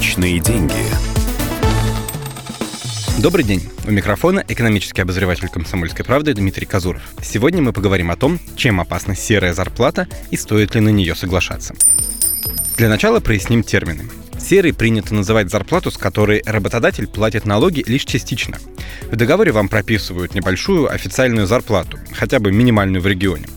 Личные деньги. Добрый день. У микрофона экономический обозреватель «Комсомольской правды» Дмитрий Казуров. Сегодня мы поговорим о том, чем опасна серая зарплата и стоит ли на нее соглашаться. Для начала проясним термины. Серой принято называть зарплату, с которой работодатель платит налоги лишь частично. В договоре вам прописывают небольшую официальную зарплату, хотя бы минимальную в регионе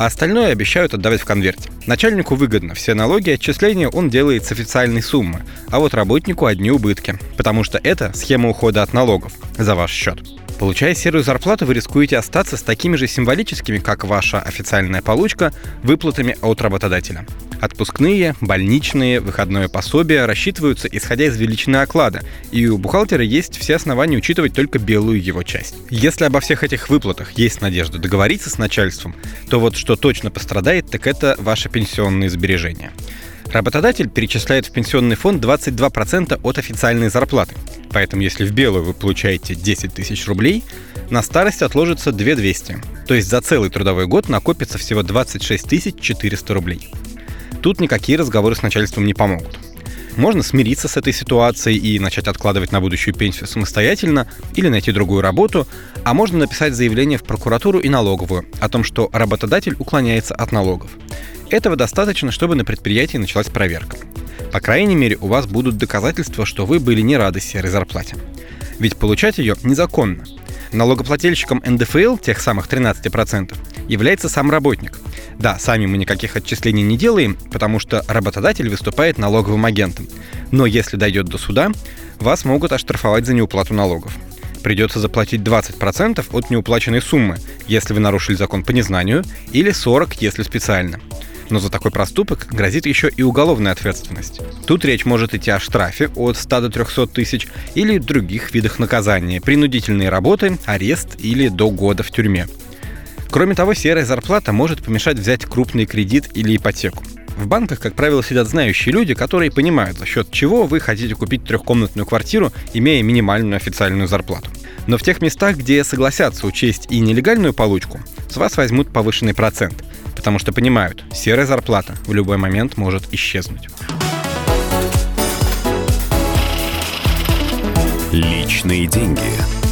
а остальное обещают отдавать в конверте. Начальнику выгодно, все налоги и отчисления он делает с официальной суммы, а вот работнику одни убытки, потому что это схема ухода от налогов за ваш счет. Получая серую зарплату, вы рискуете остаться с такими же символическими, как ваша официальная получка, выплатами от работодателя. Отпускные, больничные, выходное пособие рассчитываются исходя из величины оклада, и у бухгалтера есть все основания учитывать только белую его часть. Если обо всех этих выплатах есть надежда договориться с начальством, то вот что точно пострадает, так это ваши пенсионные сбережения. Работодатель перечисляет в пенсионный фонд 22% от официальной зарплаты. Поэтому если в белую вы получаете 10 тысяч рублей, на старость отложится 2200. То есть за целый трудовой год накопится всего 26 400 рублей. Тут никакие разговоры с начальством не помогут. Можно смириться с этой ситуацией и начать откладывать на будущую пенсию самостоятельно или найти другую работу, а можно написать заявление в прокуратуру и налоговую о том, что работодатель уклоняется от налогов. Этого достаточно, чтобы на предприятии началась проверка. По крайней мере, у вас будут доказательства, что вы были не рады серой зарплате. Ведь получать ее незаконно. Налогоплательщиком НДФЛ, тех самых 13%, является сам работник – да, сами мы никаких отчислений не делаем, потому что работодатель выступает налоговым агентом. Но если дойдет до суда, вас могут оштрафовать за неуплату налогов. Придется заплатить 20% от неуплаченной суммы, если вы нарушили закон по незнанию, или 40%, если специально. Но за такой проступок грозит еще и уголовная ответственность. Тут речь может идти о штрафе от 100 до 300 тысяч или других видах наказания, принудительные работы, арест или до года в тюрьме. Кроме того, серая зарплата может помешать взять крупный кредит или ипотеку. В банках, как правило, сидят знающие люди, которые понимают, за счет чего вы хотите купить трехкомнатную квартиру, имея минимальную официальную зарплату. Но в тех местах, где согласятся учесть и нелегальную получку, с вас возьмут повышенный процент, потому что понимают, серая зарплата в любой момент может исчезнуть. Личные деньги.